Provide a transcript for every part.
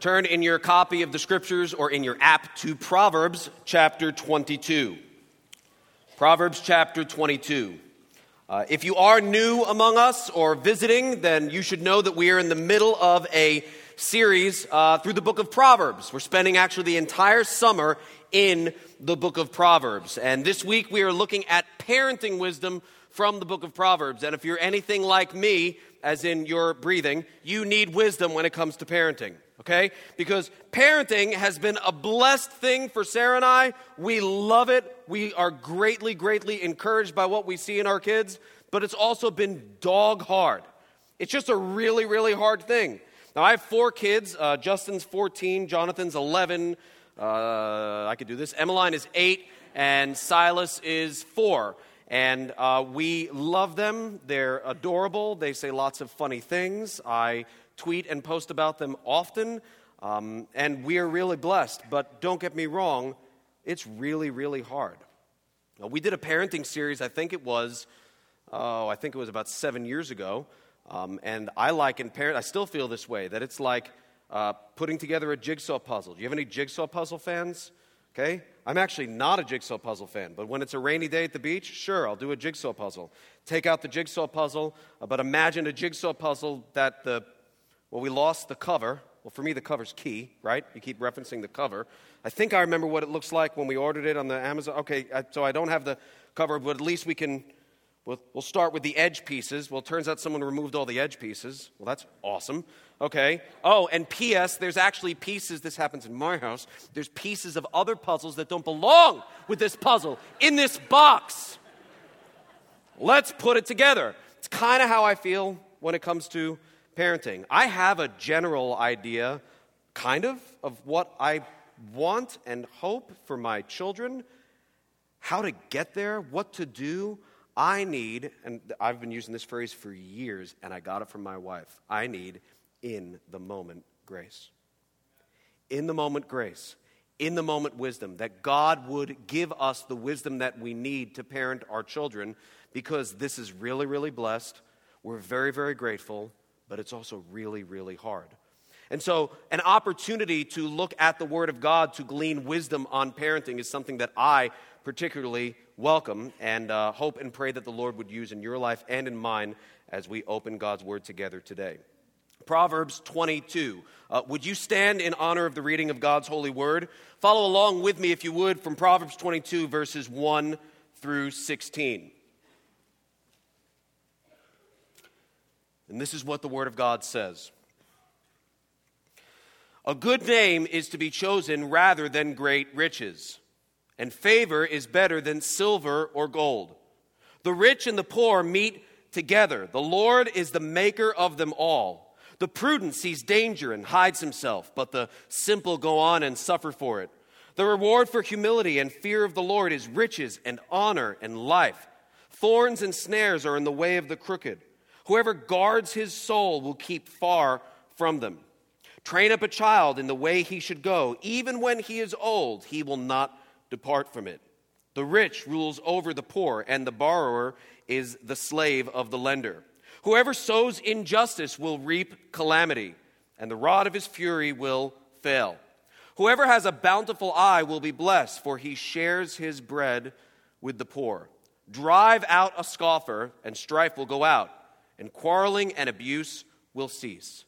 Turn in your copy of the scriptures or in your app to Proverbs chapter 22. Proverbs chapter 22. Uh, if you are new among us or visiting, then you should know that we are in the middle of a series uh, through the book of Proverbs. We're spending actually the entire summer in the book of Proverbs. And this week we are looking at parenting wisdom from the book of Proverbs. And if you're anything like me, as in your breathing, you need wisdom when it comes to parenting, okay? Because parenting has been a blessed thing for Sarah and I. We love it. We are greatly, greatly encouraged by what we see in our kids, but it's also been dog hard. It's just a really, really hard thing. Now, I have four kids. Uh, Justin's 14, Jonathan's 11. Uh, I could do this. Emmeline is 8, and Silas is 4. And uh, we love them. They're adorable. They say lots of funny things. I tweet and post about them often. Um, and we are really blessed. But don't get me wrong, it's really, really hard. Now, we did a parenting series, I think it was, oh, I think it was about seven years ago. Um, and I like in parent, I still feel this way, that it's like uh, putting together a jigsaw puzzle. Do you have any jigsaw puzzle fans? Okay? I'm actually not a jigsaw puzzle fan, but when it's a rainy day at the beach, sure, I'll do a jigsaw puzzle. Take out the jigsaw puzzle, uh, but imagine a jigsaw puzzle that the, well, we lost the cover. Well, for me, the cover's key, right? You keep referencing the cover. I think I remember what it looks like when we ordered it on the Amazon. Okay, so I don't have the cover, but at least we can We'll, we'll, start with the edge pieces. Well, turns out someone removed all the edge pieces. Well, that's awesome. Okay. Oh, and P.S., there's actually pieces, this happens in my house, there's pieces of other puzzles that don't belong with this puzzle in this box. Let's put it together. It's kind of how I feel when it comes to parenting. I have a general idea, kind of, of what I want and hope for my children, how to get there, what to do. I need, and I've been using this phrase for years, and I got it from my wife I need in the moment grace. In the moment grace. In the moment wisdom. That God would give us the wisdom that we need to parent our children because this is really, really blessed. We're very, very grateful, but it's also really, really hard. And so, an opportunity to look at the Word of God to glean wisdom on parenting is something that I particularly welcome and uh, hope and pray that the Lord would use in your life and in mine as we open God's Word together today. Proverbs 22. Uh, would you stand in honor of the reading of God's holy word? Follow along with me, if you would, from Proverbs 22, verses 1 through 16. And this is what the word of God says A good name is to be chosen rather than great riches and favor is better than silver or gold. The rich and the poor meet together. The Lord is the maker of them all. The prudent sees danger and hides himself, but the simple go on and suffer for it. The reward for humility and fear of the Lord is riches and honor and life. Thorns and snares are in the way of the crooked. Whoever guards his soul will keep far from them. Train up a child in the way he should go. Even when he is old, he will not depart from it. The rich rules over the poor, and the borrower is the slave of the lender. Whoever sows injustice will reap calamity, and the rod of his fury will fail. Whoever has a bountiful eye will be blessed, for he shares his bread with the poor. Drive out a scoffer, and strife will go out, and quarreling and abuse will cease.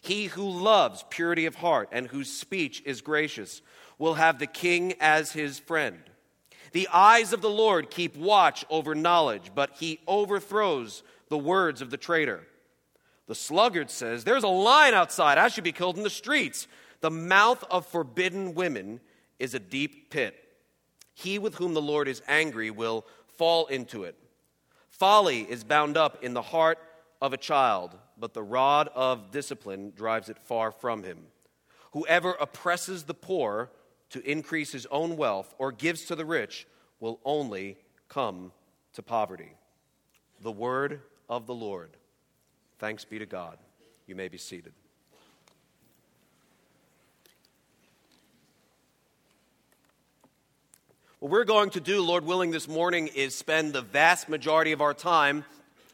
He who loves purity of heart and whose speech is gracious will have the king as his friend. The eyes of the Lord keep watch over knowledge, but he overthrows the words of the traitor. The sluggard says, There's a lion outside. I should be killed in the streets. The mouth of forbidden women is a deep pit. He with whom the Lord is angry will fall into it. Folly is bound up in the heart of a child, but the rod of discipline drives it far from him. Whoever oppresses the poor to increase his own wealth or gives to the rich will only come to poverty. The word of the Lord. Thanks be to God. You may be seated. What we're going to do, Lord willing, this morning is spend the vast majority of our time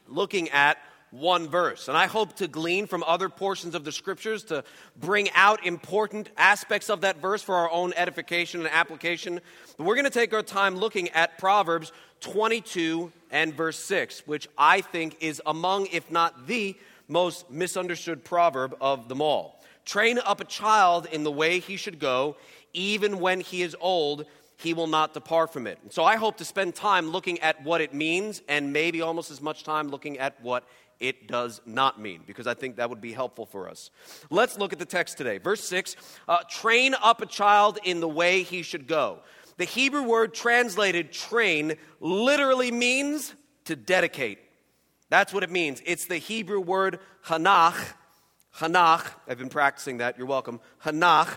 looking at one verse. And I hope to glean from other portions of the scriptures to bring out important aspects of that verse for our own edification and application. But we're going to take our time looking at Proverbs 22 and verse 6, which I think is among, if not the most misunderstood proverb of them all. Train up a child in the way he should go, even when he is old, he will not depart from it. So I hope to spend time looking at what it means and maybe almost as much time looking at what it does not mean, because I think that would be helpful for us. Let's look at the text today. Verse 6 uh, train up a child in the way he should go. The Hebrew word translated train literally means to dedicate. That's what it means. It's the Hebrew word hanach. Hanach. I've been practicing that. You're welcome. Hanach.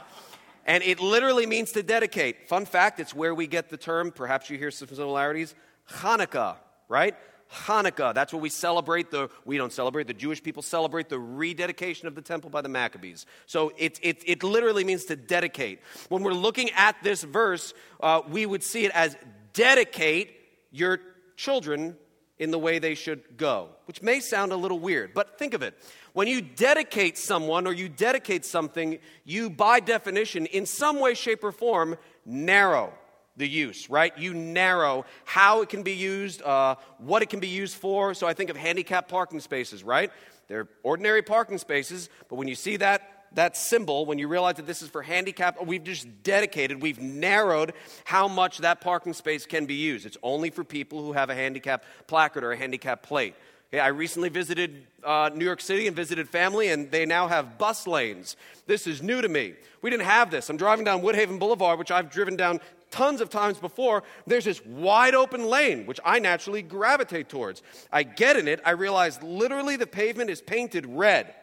And it literally means to dedicate. Fun fact, it's where we get the term, perhaps you hear some similarities, Hanukkah, right? Hanukkah. That's what we celebrate. The we don't celebrate. The Jewish people celebrate the rededication of the temple by the Maccabees. So it it, it literally means to dedicate. When we're looking at this verse, uh, we would see it as dedicate your children in the way they should go, which may sound a little weird, but think of it. When you dedicate someone or you dedicate something, you, by definition, in some way, shape, or form, narrow the use, right? You narrow how it can be used, uh, what it can be used for. So I think of handicap parking spaces, right? They're ordinary parking spaces, but when you see that, that symbol, when you realize that this is for handicap, we've just dedicated, we've narrowed how much that parking space can be used. It's only for people who have a handicap placard or a handicap plate. Okay, I recently visited uh, New York City and visited family, and they now have bus lanes. This is new to me. We didn't have this. I'm driving down Woodhaven Boulevard, which I've driven down tons of times before, there's this wide open lane, which I naturally gravitate towards. I get in it, I realize literally the pavement is painted red.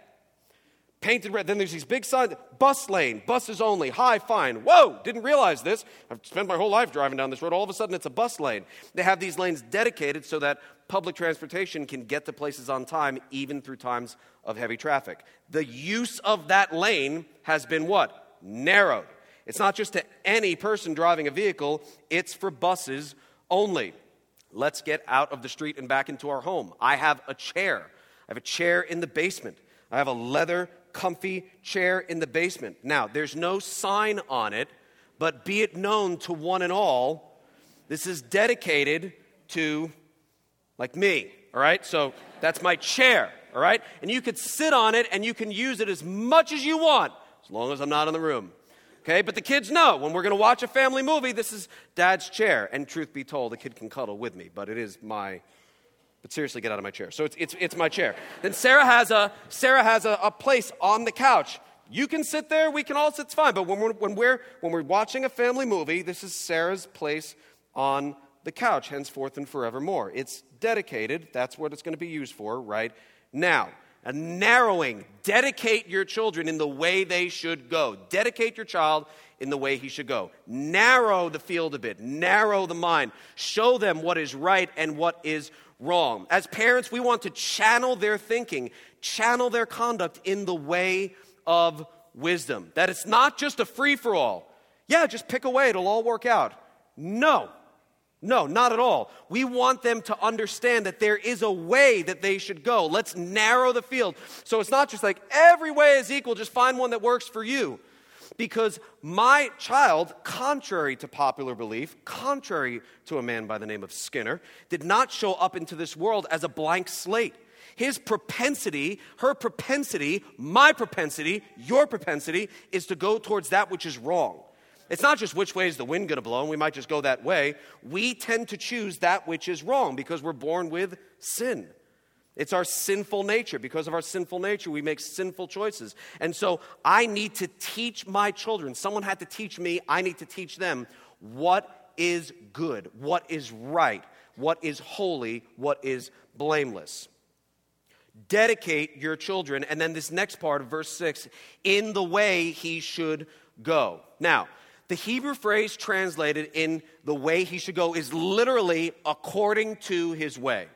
Painted red. Then there's these big signs bus lane, buses only, high fine. Whoa, didn't realize this. I've spent my whole life driving down this road. All of a sudden, it's a bus lane. They have these lanes dedicated so that public transportation can get to places on time, even through times of heavy traffic. The use of that lane has been what? Narrowed. It's not just to any person driving a vehicle, it's for buses only. Let's get out of the street and back into our home. I have a chair. I have a chair in the basement. I have a leather, comfy chair in the basement. Now, there's no sign on it, but be it known to one and all, this is dedicated to, like me, all right? So that's my chair, all right? And you could sit on it and you can use it as much as you want, as long as I'm not in the room. Okay, but the kids know when we're going to watch a family movie, this is dad's chair. And truth be told, the kid can cuddle with me, but it is my. But seriously, get out of my chair. So it's, it's, it's my chair. Then Sarah has, a, Sarah has a, a place on the couch. You can sit there, we can all sit, it's fine. But when we're, when, we're, when we're watching a family movie, this is Sarah's place on the couch, henceforth and forevermore. It's dedicated, that's what it's going to be used for right now a narrowing. Dedicate your children in the way they should go. Dedicate your child in the way he should go. Narrow the field a bit, narrow the mind. Show them what is right and what is wrong. As parents, we want to channel their thinking, channel their conduct in the way of wisdom. That it's not just a free for all. Yeah, just pick away, it'll all work out. No. No, not at all. We want them to understand that there is a way that they should go. Let's narrow the field. So it's not just like every way is equal, just find one that works for you. Because my child, contrary to popular belief, contrary to a man by the name of Skinner, did not show up into this world as a blank slate. His propensity, her propensity, my propensity, your propensity is to go towards that which is wrong. It's not just which way is the wind going to blow, and we might just go that way. We tend to choose that which is wrong because we're born with sin. It's our sinful nature. Because of our sinful nature, we make sinful choices. And so I need to teach my children. Someone had to teach me, I need to teach them what is good, what is right, what is holy, what is blameless. Dedicate your children, and then this next part of verse 6 in the way he should go. Now, the Hebrew phrase translated in the way he should go is literally according to his way.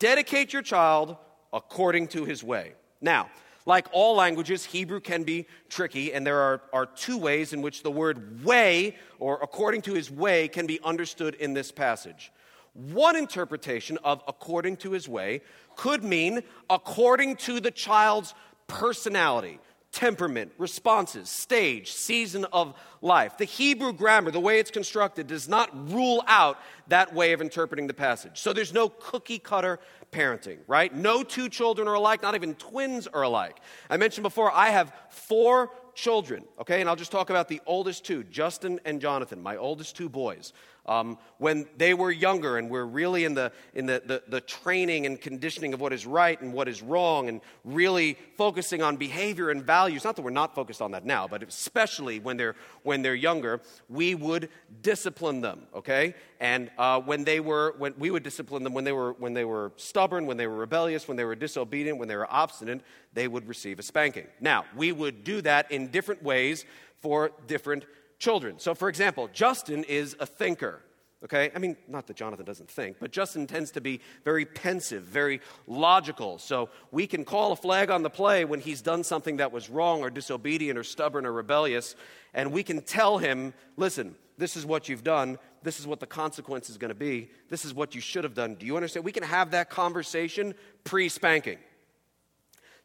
Dedicate your child according to his way. Now, like all languages, Hebrew can be tricky, and there are, are two ways in which the word way, or according to his way, can be understood in this passage. One interpretation of according to his way could mean according to the child's personality, temperament, responses, stage, season of life. The Hebrew grammar, the way it's constructed, does not rule out that way of interpreting the passage. So there's no cookie cutter parenting, right? No two children are alike, not even twins are alike. I mentioned before, I have four children, okay? And I'll just talk about the oldest two, Justin and Jonathan, my oldest two boys. Um, when they were younger and we're really in, the, in the, the, the, training and conditioning of what is right and what is wrong and really focusing on behavior and values, not that we're not focused on that now, but especially when they're, when they're younger, we would discipline them, okay? And uh, when they were, when we would discipline them when they, were, when they were stubborn, when they were rebellious, when they were disobedient, when they were obstinate, they would receive a spanking. Now, we would do that in different ways for different children. So, for example, Justin is a thinker. Okay? I mean, not that Jonathan doesn't think, but Justin tends to be very pensive, very logical. So we can call a flag on the play when he's done something that was wrong or disobedient or stubborn or rebellious, and we can tell him, listen, this is what you've done. This is what the consequence is going to be. This is what you should have done. Do you understand? We can have that conversation pre spanking.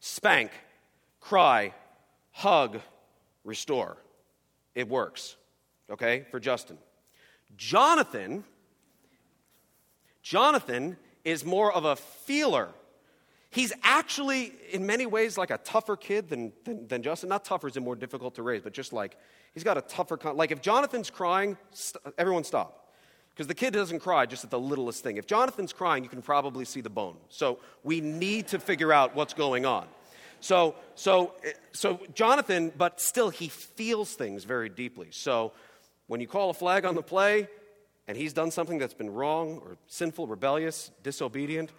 Spank, cry, hug, restore. It works, okay, for Justin. Jonathan, Jonathan is more of a feeler. He's actually, in many ways, like a tougher kid than, than, than Justin. Not tougher is more difficult to raise, but just like he's got a tougher, con- like if Jonathan's crying, st- everyone stop. Because the kid doesn't cry just at the littlest thing. If Jonathan's crying, you can probably see the bone. So we need to figure out what's going on. So, so, so Jonathan, but still, he feels things very deeply. So when you call a flag on the play and he's done something that's been wrong or sinful, rebellious, disobedient,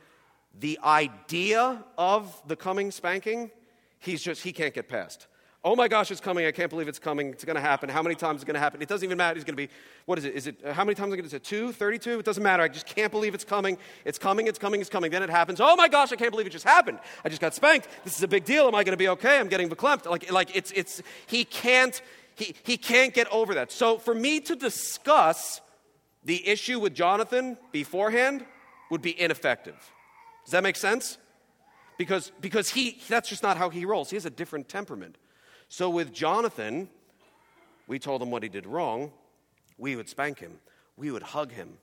the idea of the coming spanking, he's just, he can't get past. Oh my gosh, it's coming. I can't believe it's coming. It's going to happen. How many times is it going to happen? It doesn't even matter. He's going to be, what is it? Is it, uh, how many times is it two, 32? It doesn't matter. I just can't believe it's coming. It's coming, it's coming, it's coming. Then it happens. Oh my gosh, I can't believe it just happened. I just got spanked. This is a big deal. Am I going to be okay? I'm getting verklempt. Like, like it's, it's, he can't, he, he can't get over that. So for me to discuss the issue with Jonathan beforehand would be ineffective. Does that make sense? Because, because he, that's just not how he rolls. He has a different temperament. So with Jonathan, we told him what he did wrong. We would spank him. We would hug him.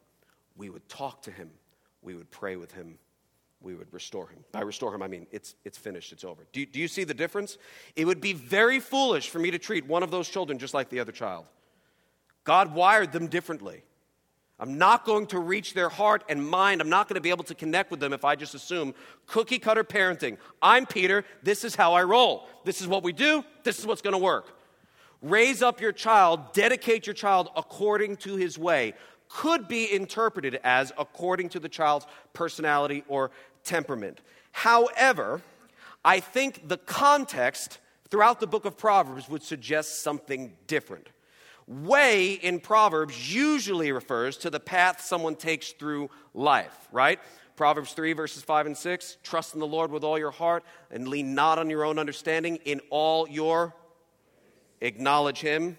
We would talk to him. We would pray with him. We would restore him. By restore him, I mean it's, it's finished, it's over. Do, do you see the difference? It would be very foolish for me to treat one of those children just like the other child. God wired them differently. I'm not going to reach their heart and mind. I'm not going to be able to connect with them if I just assume cookie cutter parenting. I'm Peter. This is how I roll. This is what we do. This is what's going to work. Raise up your child, dedicate your child according to his way, could be interpreted as according to the child's personality or temperament. However, I think the context throughout the book of Proverbs would suggest something different. Way in Proverbs usually refers to the path someone takes through life, right? Proverbs 3, verses 5 and 6 Trust in the Lord with all your heart and lean not on your own understanding. In all your acknowledge Him,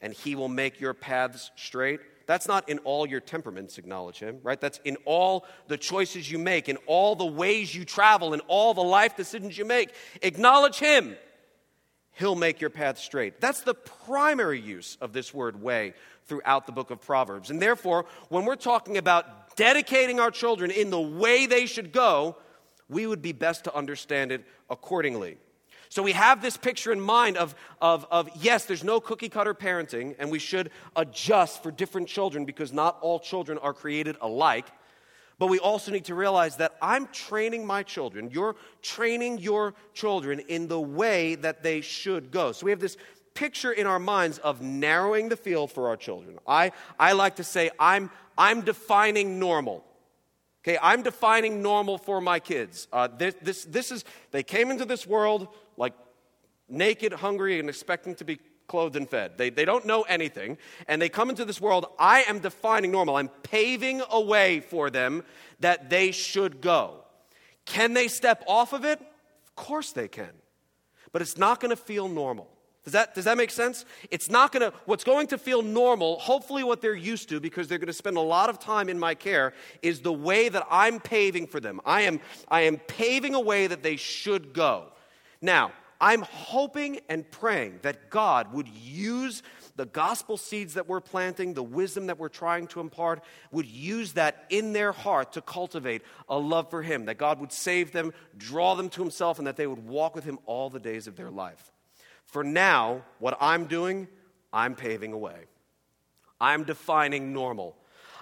and He will make your paths straight. That's not in all your temperaments, acknowledge Him, right? That's in all the choices you make, in all the ways you travel, in all the life decisions you make. Acknowledge Him He'll make your path straight. That's the primary use of this word way throughout the book of Proverbs. And therefore, when we're talking about dedicating our children in the way they should go, we would be best to understand it accordingly. So we have this picture in mind of, of, of yes, there's no cookie cutter parenting, and we should adjust for different children because not all children are created alike. But we also need to realize that I'm training my children, you're training your children in the way that they should go. So we have this picture in our minds of narrowing the field for our children. I, I like to say, I'm, I'm defining normal. Okay, I'm defining normal for my kids. Uh, this, this, this is, they came into this world like naked, hungry, and expecting to be clothed and fed. They, they don't know anything, and they come into this world. I am defining normal. I'm paving a way for them that they should go. Can they step off of it? Of course they can. But it's not going to feel normal. Does that, does that make sense? It's not going to, what's going to feel normal, hopefully what they're used to, because they're going to spend a lot of time in my care, is the way that I'm paving for them. I am, I am paving a way that they should go. Now, I'm hoping and praying that God would use the gospel seeds that we're planting, the wisdom that we're trying to impart, would use that in their heart to cultivate a love for Him, that God would save them, draw them to Himself, and that they would walk with Him all the days of their life. For now, what I'm doing, I'm paving a way. I'm defining normal.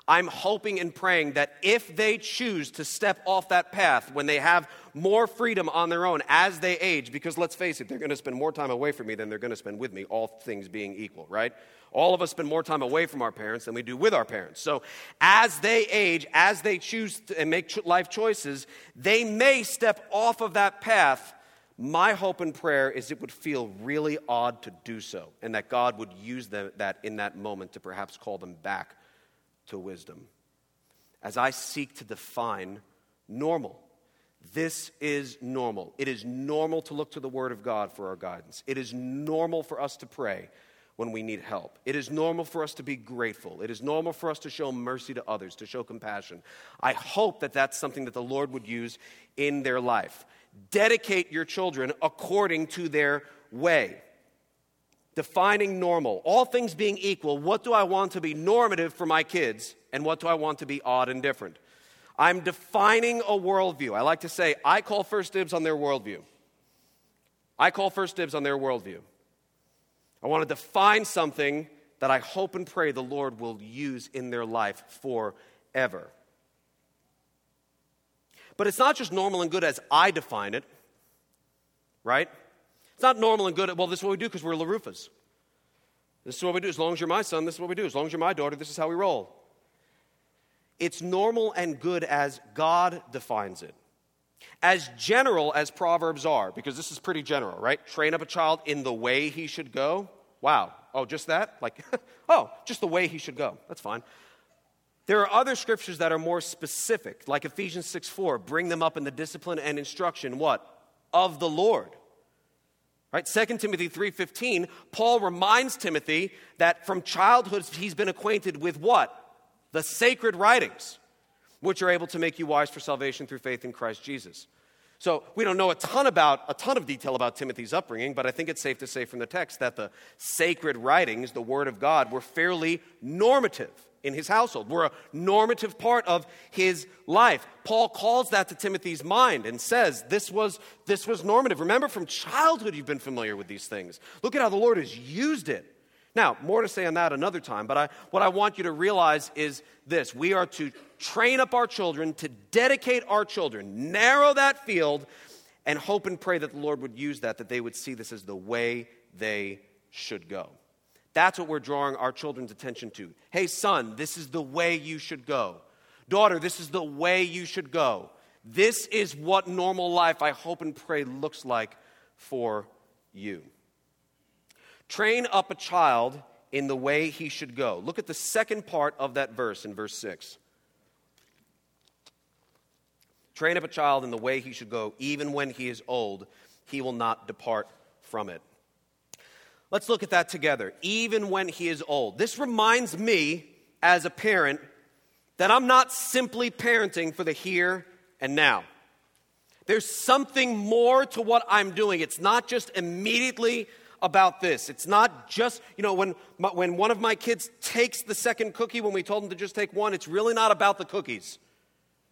I'm hoping and praying that if they choose to step off that path when they have more freedom on their own as they age, because let's face it, they're going to spend more time away from me than they're going to spend with me, all things being equal, right? All of us spend more time away from our parents than we do with our parents. So as they age, as they choose to, and make life choices, they may step off of that path my hope and prayer is it would feel really odd to do so, and that God would use them, that in that moment to perhaps call them back to wisdom. As I seek to define normal, this is normal. It is normal to look to the Word of God for our guidance. It is normal for us to pray when we need help. It is normal for us to be grateful. It is normal for us to show mercy to others, to show compassion. I hope that that's something that the Lord would use in their life. Dedicate your children according to their way. Defining normal. All things being equal, what do I want to be normative for my kids, and what do I want to be odd and different? I'm defining a worldview. I like to say, I call first dibs on their worldview. I call first dibs on their worldview. I want to define something that I hope and pray the Lord will use in their life forever. But it's not just normal and good as I define it, right? It's not normal and good. Well, this is what we do because we're LaRufas. This is what we do. As long as you're my son, this is what we do. As long as you're my daughter, this is how we roll. It's normal and good as God defines it. As general as Proverbs are, because this is pretty general, right? Train up a child in the way he should go. Wow. Oh, just that? Like, oh, just the way he should go. That's fine. There are other scriptures that are more specific, like Ephesians 6 4, bring them up in the discipline and instruction, what? Of the Lord. Right? 2 Timothy 3:15, Paul reminds Timothy that from childhood he's been acquainted with what? The sacred writings, which are able to make you wise for salvation through faith in Christ Jesus. So we don't know a ton about a ton of detail about Timothy's upbringing, but I think it's safe to say from the text that the sacred writings, the word of God, were fairly normative in his household. We're a normative part of his life. Paul calls that to Timothy's mind and says, this was, this was normative. Remember, from childhood, you've been familiar with these things. Look at how the Lord has used it. Now, more to say on that another time, but I, what I want you to realize is this we are to train up our children, to dedicate our children, narrow that field, and hope and pray that the Lord would use that, that they would see this as the way they should go. That's what we're drawing our children's attention to. Hey, son, this is the way you should go. Daughter, this is the way you should go. This is what normal life, I hope and pray, looks like for you. Train up a child in the way he should go. Look at the second part of that verse in verse 6. Train up a child in the way he should go, even when he is old, he will not depart from it. Let's look at that together. Even when he is old. This reminds me, as a parent, that I'm not simply parenting for the here and now. There's something more to what I'm doing. It's not just immediately about this. It's not just, you know, when, when one of my kids takes the second cookie when we told them to just take one, it's really not about the cookies,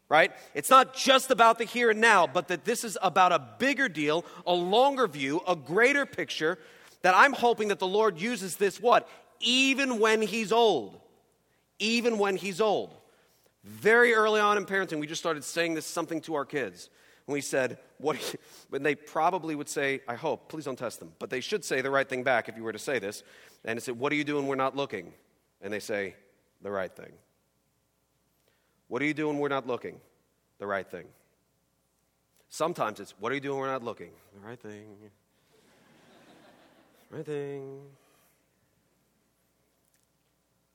right? It's not just about the here and now, but that this is about a bigger deal, a longer view, a greater picture that I'm hoping that the Lord uses this what? Even when he's old. Even when he's old. Very early on in parenting, we just started saying this something to our kids. And we said, what when they probably would say, I hope, please don't test them, but they should say the right thing back if you were to say this. And it said, What are you doing? We're not looking. And they say, The right thing. What are you doing? We're not looking. The right thing. Sometimes it's, What are you doing? We're not looking. The right thing. Right thing.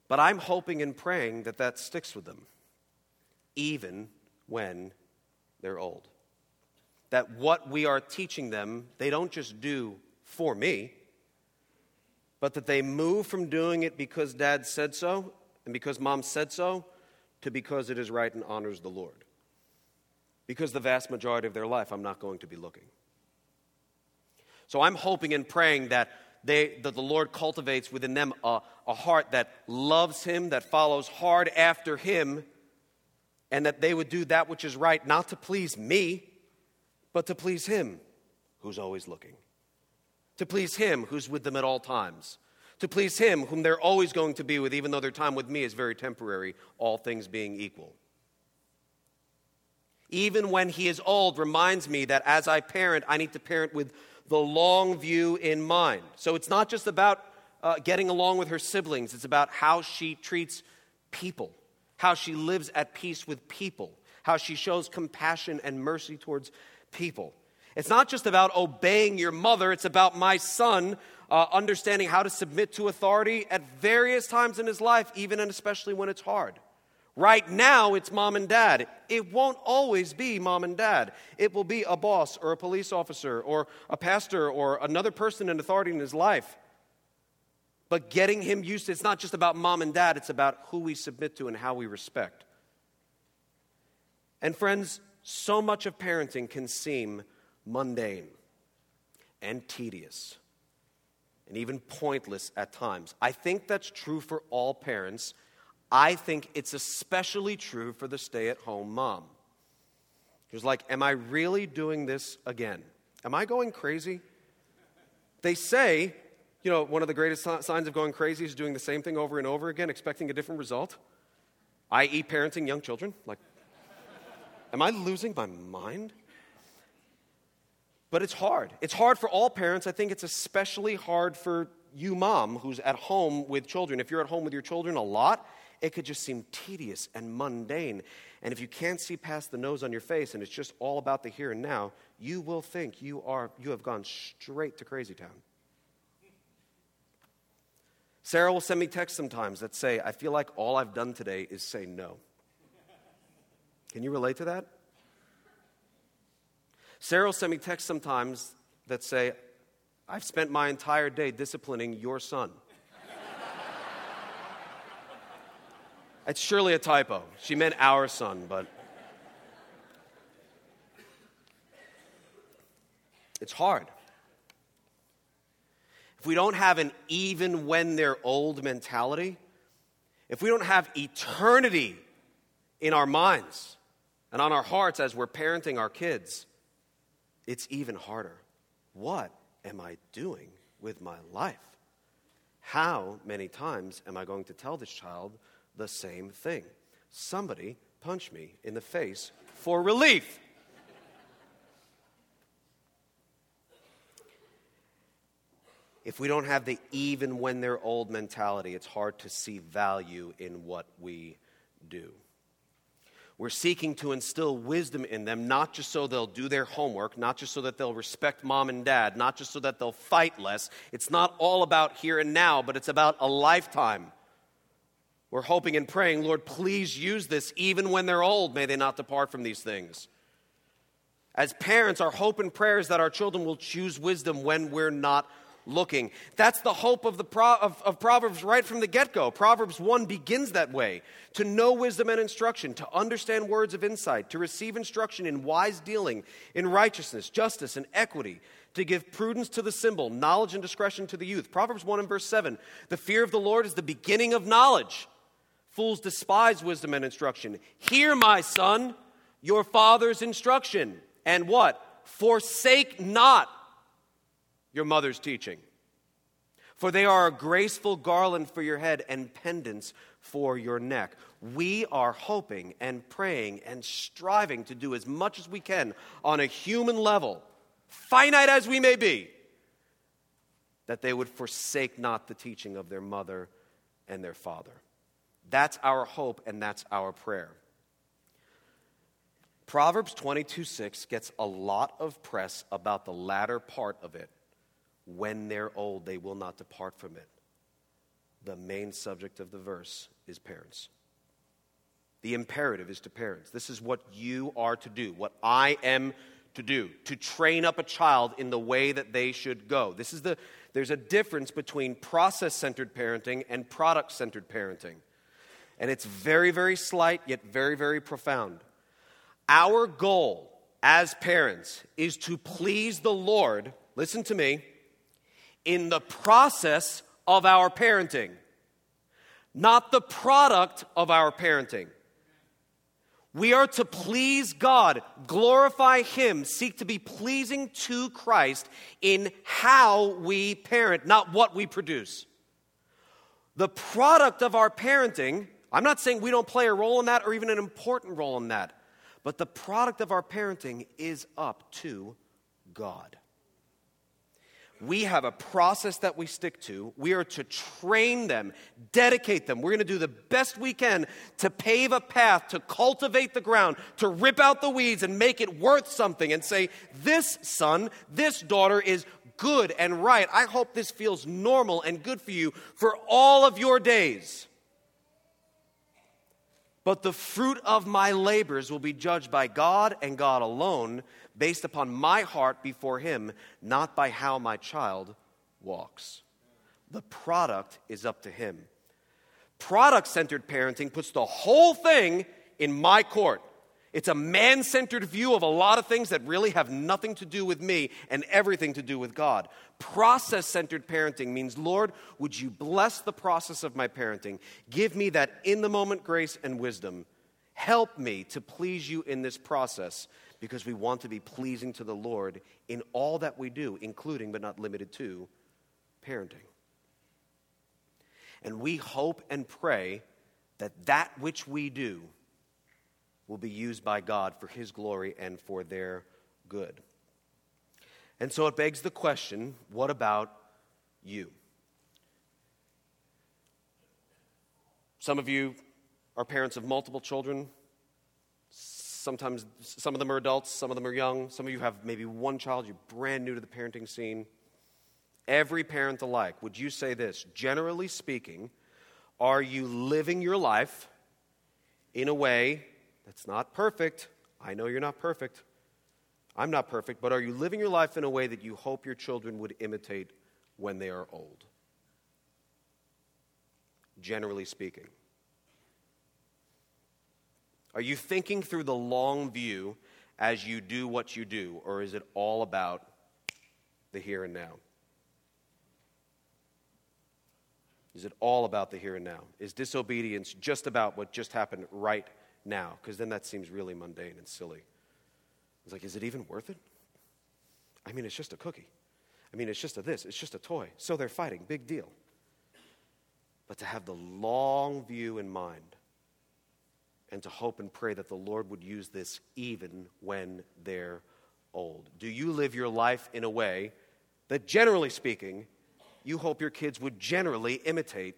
But I'm hoping and praying that that sticks with them, even when they're old. That what we are teaching them, they don't just do for me, but that they move from doing it because dad said so and because mom said so to because it is right and honors the Lord. Because the vast majority of their life, I'm not going to be looking. So I'm hoping and praying that, they, that the Lord cultivates within them a, a heart that loves Him, that follows hard after Him, and that they would do that which is right, not to please me, but to please Him who's always looking, to please Him who's with them at all times, to please Him whom they're always going to be with, even though their time with me is very temporary, all things being equal. Even when He is old, reminds me that as I parent, I need to parent with the long view in mind. So it's not just about uh, getting along with her siblings, it's about how she treats people, how she lives at peace with people, how she shows compassion and mercy towards people. It's not just about obeying your mother, it's about my son uh, understanding how to submit to authority at various times in his life, even and especially when it's hard. Right now, it's mom and dad. It won't always be mom and dad. It will be a boss or a police officer or a pastor or another person in authority in his life. But getting him used to it's not just about mom and dad, it's about who we submit to and how we respect. And friends, so much of parenting can seem mundane and tedious and even pointless at times. I think that's true for all parents I think it's especially true for the stay at home mom. Who's like, Am I really doing this again? Am I going crazy? They say, you know, one of the greatest signs of going crazy is doing the same thing over and over again, expecting a different result, i.e., parenting young children. Like, am I losing my mind? But it's hard. It's hard for all parents. I think it's especially hard for you, mom, who's at home with children. If you're at home with your children a lot, it could just seem tedious and mundane. And if you can't see past the nose on your face and it's just all about the here and now, you will think you, are, you have gone straight to crazy town. Sarah will send me texts sometimes that say, I feel like all I've done today is say no. Can you relate to that? Sarah will send me texts sometimes that say, I've spent my entire day disciplining your son. It's surely a typo. She meant our son, but. It's hard. If we don't have an even when they're old mentality, if we don't have eternity in our minds and on our hearts as we're parenting our kids, it's even harder. What am I doing with my life? How many times am I going to tell this child the same thing. Somebody punch me in the face for relief. if we don't have the even when they're old mentality, it's hard to see value in what we do. We're seeking to instill wisdom in them, not just so they'll do their homework, not just so that they'll respect mom and dad, not just so that they'll fight less. It's not all about here and now, but it's about a lifetime. We're hoping and praying, Lord, please use this even when they're old. May they not depart from these things. As parents, our hope and prayer is that our children will choose wisdom when we're not looking. That's the hope of, the Pro- of, of Proverbs right from the get go. Proverbs 1 begins that way to know wisdom and instruction, to understand words of insight, to receive instruction in wise dealing, in righteousness, justice, and equity, to give prudence to the simple, knowledge and discretion to the youth. Proverbs 1 and verse 7 The fear of the Lord is the beginning of knowledge. Fools despise wisdom and instruction. Hear, my son, your father's instruction. And what? Forsake not your mother's teaching. For they are a graceful garland for your head and pendants for your neck. We are hoping and praying and striving to do as much as we can on a human level, finite as we may be, that they would forsake not the teaching of their mother and their father. That's our hope and that's our prayer. Proverbs 22 6 gets a lot of press about the latter part of it. When they're old, they will not depart from it. The main subject of the verse is parents. The imperative is to parents. This is what you are to do, what I am to do, to train up a child in the way that they should go. This is the, there's a difference between process centered parenting and product centered parenting. And it's very, very slight, yet very, very profound. Our goal as parents is to please the Lord, listen to me, in the process of our parenting, not the product of our parenting. We are to please God, glorify Him, seek to be pleasing to Christ in how we parent, not what we produce. The product of our parenting, I'm not saying we don't play a role in that or even an important role in that, but the product of our parenting is up to God. We have a process that we stick to. We are to train them, dedicate them. We're going to do the best we can to pave a path, to cultivate the ground, to rip out the weeds and make it worth something and say, This son, this daughter is good and right. I hope this feels normal and good for you for all of your days. But the fruit of my labors will be judged by God and God alone, based upon my heart before Him, not by how my child walks. The product is up to Him. Product centered parenting puts the whole thing in my court. It's a man centered view of a lot of things that really have nothing to do with me and everything to do with God. Process centered parenting means, Lord, would you bless the process of my parenting? Give me that in the moment grace and wisdom. Help me to please you in this process because we want to be pleasing to the Lord in all that we do, including but not limited to parenting. And we hope and pray that that which we do will be used by God for His glory and for their good. And so it begs the question what about you? Some of you are parents of multiple children. Sometimes some of them are adults, some of them are young. Some of you have maybe one child, you're brand new to the parenting scene. Every parent alike, would you say this? Generally speaking, are you living your life in a way that's not perfect. I know you're not perfect. I'm not perfect, but are you living your life in a way that you hope your children would imitate when they are old? Generally speaking. Are you thinking through the long view as you do what you do, or is it all about the here and now? Is it all about the here and now? Is disobedience just about what just happened right now, because then that seems really mundane and silly. It's like, is it even worth it? I mean, it's just a cookie. I mean, it's just a this, it's just a toy. So they're fighting, big deal. But to have the long view in mind and to hope and pray that the Lord would use this even when they're old. Do you live your life in a way that, generally speaking, you hope your kids would generally imitate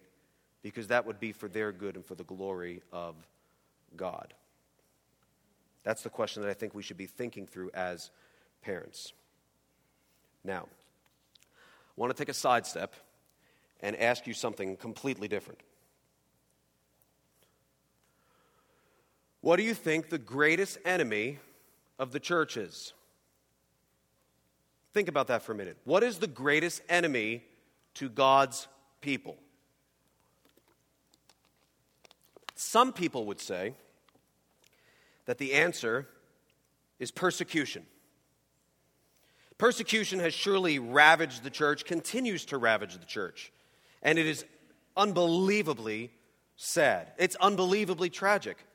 because that would be for their good and for the glory of God? That's the question that I think we should be thinking through as parents. Now, I want to take a sidestep and ask you something completely different. What do you think the greatest enemy of the church is? Think about that for a minute. What is the greatest enemy to God's people? Some people would say that the answer is persecution. Persecution has surely ravaged the church, continues to ravage the church, and it is unbelievably sad. It's unbelievably tragic.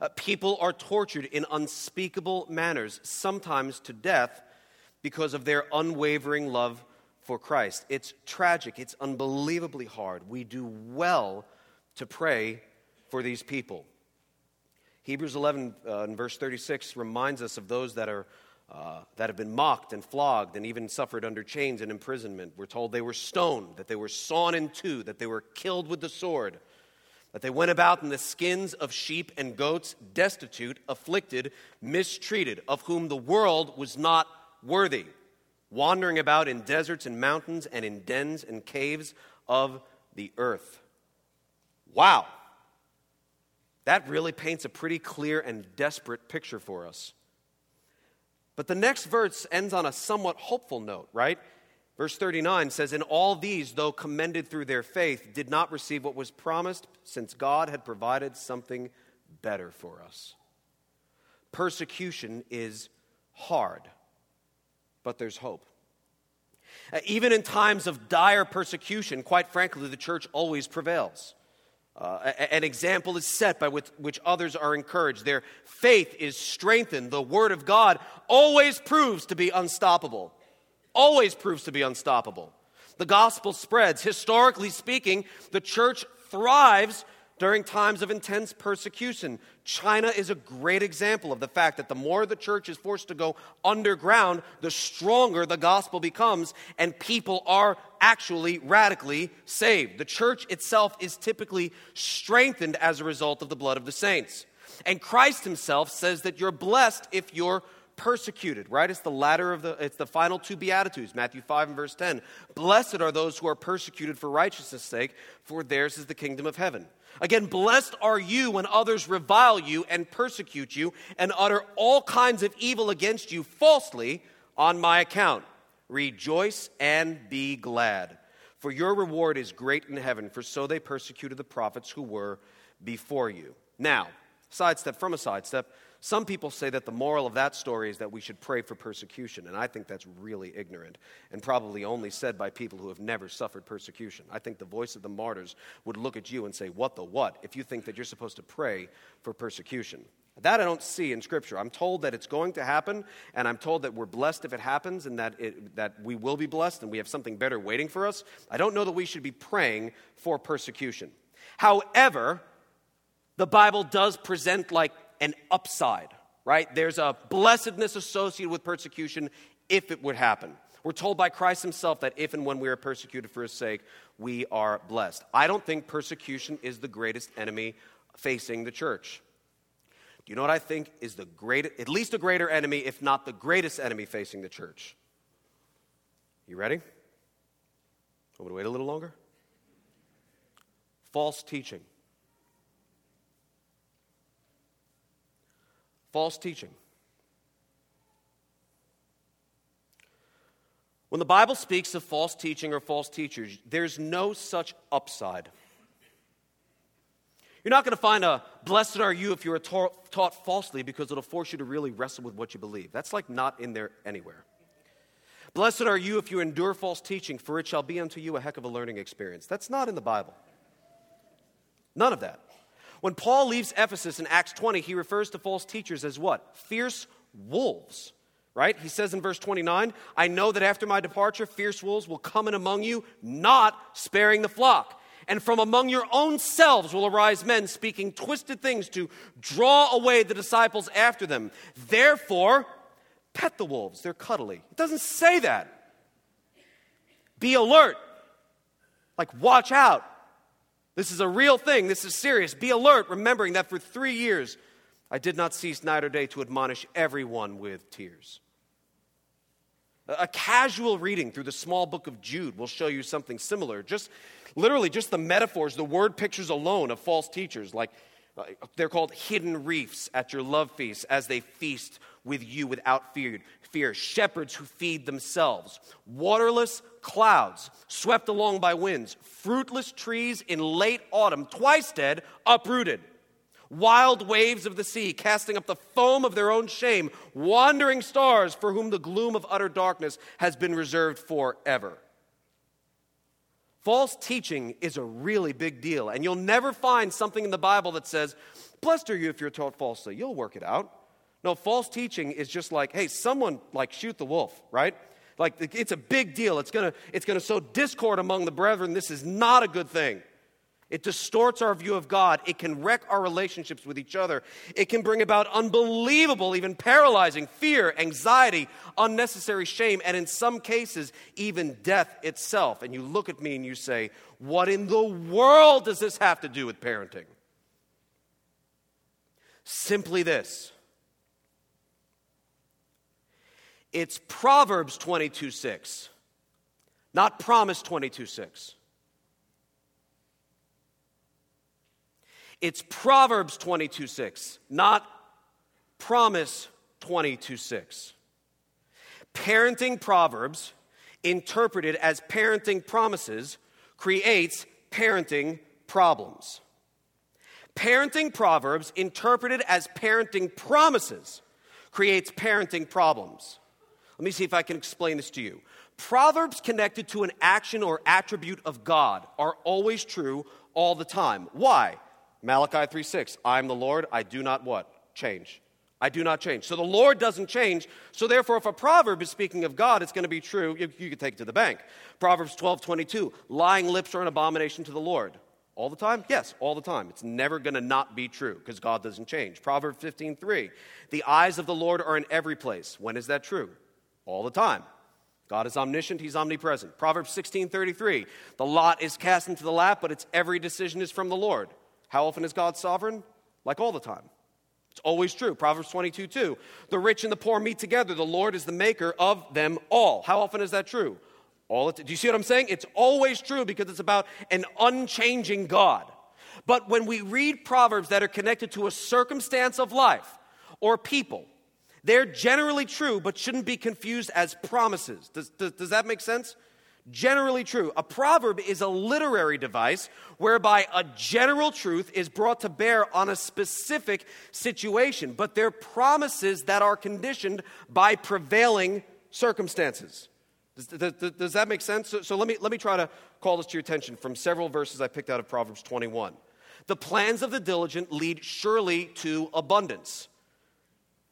Uh, people are tortured in unspeakable manners, sometimes to death, because of their unwavering love for Christ. It's tragic. It's unbelievably hard. We do well to pray for these people. Hebrews 11 uh, verse 36 reminds us of those that, are, uh, that have been mocked and flogged and even suffered under chains and imprisonment. We're told they were stoned, that they were sawn in two, that they were killed with the sword, that they went about in the skins of sheep and goats, destitute, afflicted, mistreated, of whom the world was not worthy, wandering about in deserts and mountains and in dens and caves of the earth. Wow. That really paints a pretty clear and desperate picture for us. But the next verse ends on a somewhat hopeful note, right? Verse 39 says, And all these, though commended through their faith, did not receive what was promised, since God had provided something better for us. Persecution is hard, but there's hope. Uh, even in times of dire persecution, quite frankly, the church always prevails. Uh, an example is set by which, which others are encouraged. Their faith is strengthened. The Word of God always proves to be unstoppable. Always proves to be unstoppable. The gospel spreads. Historically speaking, the church thrives during times of intense persecution. China is a great example of the fact that the more the church is forced to go underground, the stronger the gospel becomes, and people are actually radically saved. The church itself is typically strengthened as a result of the blood of the saints. And Christ himself says that you're blessed if you're persecuted, right? It's the latter of the, it's the final two Beatitudes, Matthew 5 and verse 10. Blessed are those who are persecuted for righteousness' sake, for theirs is the kingdom of heaven. Again, blessed are you when others revile you and persecute you and utter all kinds of evil against you falsely on my account. Rejoice and be glad, for your reward is great in heaven, for so they persecuted the prophets who were before you. Now, sidestep from a sidestep, some people say that the moral of that story is that we should pray for persecution, and I think that's really ignorant and probably only said by people who have never suffered persecution. I think the voice of the martyrs would look at you and say, What the what, if you think that you're supposed to pray for persecution. That I don't see in Scripture. I'm told that it's going to happen, and I'm told that we're blessed if it happens, and that, it, that we will be blessed, and we have something better waiting for us. I don't know that we should be praying for persecution. However, the Bible does present like an upside, right? There's a blessedness associated with persecution if it would happen. We're told by Christ himself that if and when we are persecuted for his sake, we are blessed. I don't think persecution is the greatest enemy facing the church. Do you know what I think is the great, at least a greater enemy, if not the greatest enemy facing the church? You ready? Want me to wait a little longer? False teaching. False teaching. When the Bible speaks of false teaching or false teachers, there's no such upside. You're not going to find a blessed are you if you are taught, taught falsely because it'll force you to really wrestle with what you believe. That's like not in there anywhere. Blessed are you if you endure false teaching, for it shall be unto you a heck of a learning experience. That's not in the Bible. None of that. When Paul leaves Ephesus in Acts 20, he refers to false teachers as what? Fierce wolves, right? He says in verse 29, I know that after my departure, fierce wolves will come in among you, not sparing the flock. And from among your own selves will arise men speaking twisted things to draw away the disciples after them. Therefore, pet the wolves. They're cuddly. It doesn't say that. Be alert. Like, watch out. This is a real thing. This is serious. Be alert, remembering that for three years I did not cease night or day to admonish everyone with tears. A casual reading through the small book of Jude will show you something similar. Just literally, just the metaphors, the word pictures alone of false teachers, like they're called hidden reefs at your love feast as they feast with you without fear. fear. Shepherds who feed themselves. Waterless clouds swept along by winds. Fruitless trees in late autumn, twice dead, uprooted. Wild waves of the sea casting up the foam of their own shame. Wandering stars for whom the gloom of utter darkness has been reserved forever. False teaching is a really big deal, and you'll never find something in the Bible that says, Blessed are you if you're taught falsely. You'll work it out. No, false teaching is just like, hey, someone like shoot the wolf, right? Like it's a big deal. It's gonna, it's gonna sow discord among the brethren. This is not a good thing. It distorts our view of God. It can wreck our relationships with each other. It can bring about unbelievable, even paralyzing fear, anxiety, unnecessary shame, and in some cases, even death itself. And you look at me and you say, What in the world does this have to do with parenting? Simply this it's Proverbs 22 6, not Promise 22 6. It's Proverbs 22 6, not Promise 22 6. Parenting Proverbs interpreted as parenting promises creates parenting problems. Parenting proverbs interpreted as parenting promises creates parenting problems. Let me see if I can explain this to you. Proverbs connected to an action or attribute of God are always true all the time. Why? Malachi 3 6. I'm the Lord, I do not what? Change. I do not change. So the Lord doesn't change. So therefore, if a proverb is speaking of God, it's going to be true. You, you can take it to the bank. Proverbs 12 22. Lying lips are an abomination to the Lord. All the time? Yes, all the time. It's never going to not be true because God doesn't change. Proverbs 15 3. The eyes of the Lord are in every place. When is that true? All the time. God is omniscient, He's omnipresent. Proverbs 16 33. The lot is cast into the lap, but its every decision is from the Lord. How often is God sovereign? Like all the time. It's always true. Proverbs 22 2. The rich and the poor meet together. The Lord is the maker of them all. How often is that true? All do you see what I'm saying? It's always true because it's about an unchanging God. But when we read proverbs that are connected to a circumstance of life or people, they're generally true but shouldn't be confused as promises. Does, does, does that make sense? Generally true. A proverb is a literary device whereby a general truth is brought to bear on a specific situation, but they're promises that are conditioned by prevailing circumstances. Does, does, does that make sense? So, so let, me, let me try to call this to your attention from several verses I picked out of Proverbs 21. The plans of the diligent lead surely to abundance.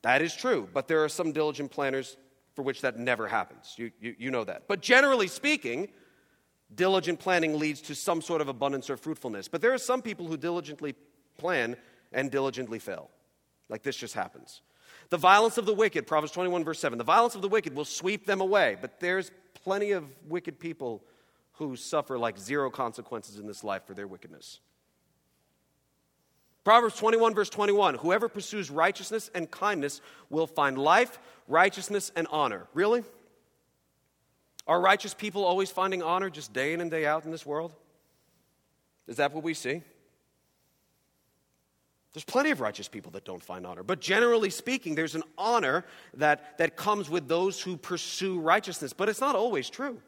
That is true, but there are some diligent planners for which that never happens. You, you, you know that. But generally speaking, diligent planning leads to some sort of abundance or fruitfulness. But there are some people who diligently plan and diligently fail. Like this just happens. The violence of the wicked, Proverbs 21, verse 7, the violence of the wicked will sweep them away. But there's plenty of wicked people who suffer like zero consequences in this life for their wickedness. Proverbs 21, verse 21 Whoever pursues righteousness and kindness will find life, righteousness, and honor. Really? Are righteous people always finding honor just day in and day out in this world? Is that what we see? There's plenty of righteous people that don't find honor. But generally speaking, there's an honor that, that comes with those who pursue righteousness. But it's not always true.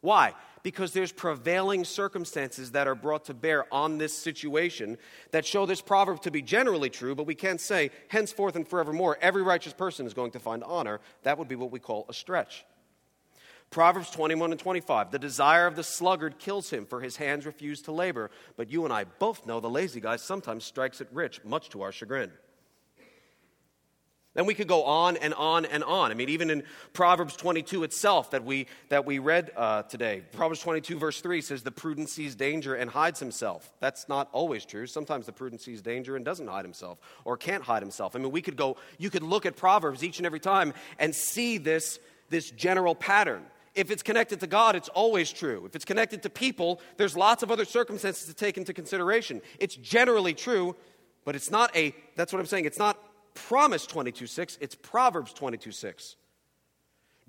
Why? Because there's prevailing circumstances that are brought to bear on this situation that show this proverb to be generally true, but we can't say, henceforth and forevermore, every righteous person is going to find honor. That would be what we call a stretch. Proverbs 21 and 25. The desire of the sluggard kills him, for his hands refuse to labor. But you and I both know the lazy guy sometimes strikes it rich, much to our chagrin. Then we could go on and on and on. I mean, even in Proverbs 22 itself that we, that we read uh, today, Proverbs 22, verse 3 says, The prudent sees danger and hides himself. That's not always true. Sometimes the prudent sees danger and doesn't hide himself or can't hide himself. I mean, we could go, you could look at Proverbs each and every time and see this, this general pattern. If it's connected to God, it's always true. If it's connected to people, there's lots of other circumstances to take into consideration. It's generally true, but it's not a, that's what I'm saying, it's not Promise 22.6, it's Proverbs 22.6.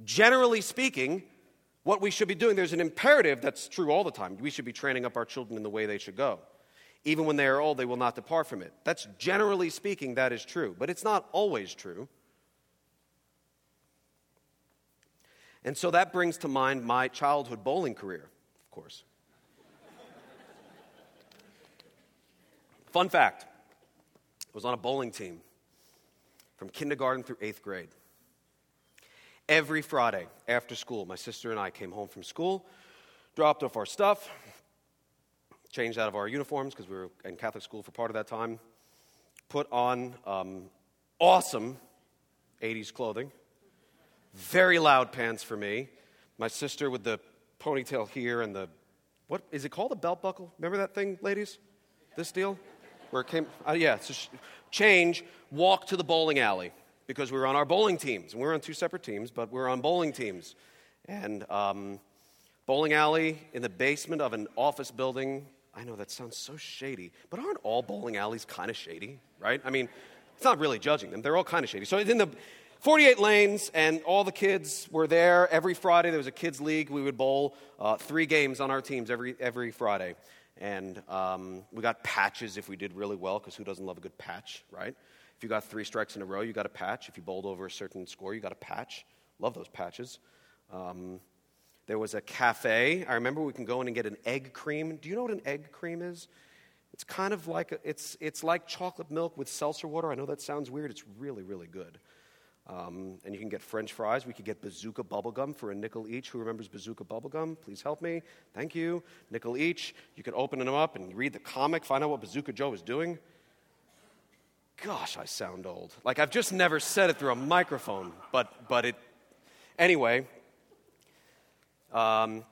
Generally speaking, what we should be doing, there's an imperative that's true all the time. We should be training up our children in the way they should go. Even when they are old, they will not depart from it. That's generally speaking, that is true, but it's not always true. And so that brings to mind my childhood bowling career, of course. Fun fact I was on a bowling team from kindergarten through eighth grade. Every Friday after school, my sister and I came home from school, dropped off our stuff, changed out of our uniforms because we were in Catholic school for part of that time, put on um, awesome 80s clothing, very loud pants for me. My sister with the ponytail here and the, what is it called? A belt buckle? Remember that thing, ladies? This deal? Where it came, uh, yeah, sh- change, walk to the bowling alley because we were on our bowling teams. And we were on two separate teams, but we were on bowling teams. And um, bowling alley in the basement of an office building. I know that sounds so shady, but aren't all bowling alleys kind of shady, right? I mean, it's not really judging them. They're all kind of shady. So in the 48 lanes, and all the kids were there every Friday. There was a kids' league. We would bowl uh, three games on our teams every, every Friday. And um, we got patches if we did really well, because who doesn't love a good patch, right? If you got three strikes in a row, you got a patch. If you bowled over a certain score, you got a patch. Love those patches. Um, there was a cafe. I remember we can go in and get an egg cream. Do you know what an egg cream is? It's kind of like a, it's it's like chocolate milk with seltzer water. I know that sounds weird. It's really really good. Um, and you can get French fries. We could get Bazooka bubblegum for a nickel each. Who remembers Bazooka bubblegum? Please help me. Thank you. Nickel each. You could open them up and read the comic, find out what Bazooka Joe is doing. Gosh, I sound old. Like I've just never said it through a microphone, but, but it. Anyway, um,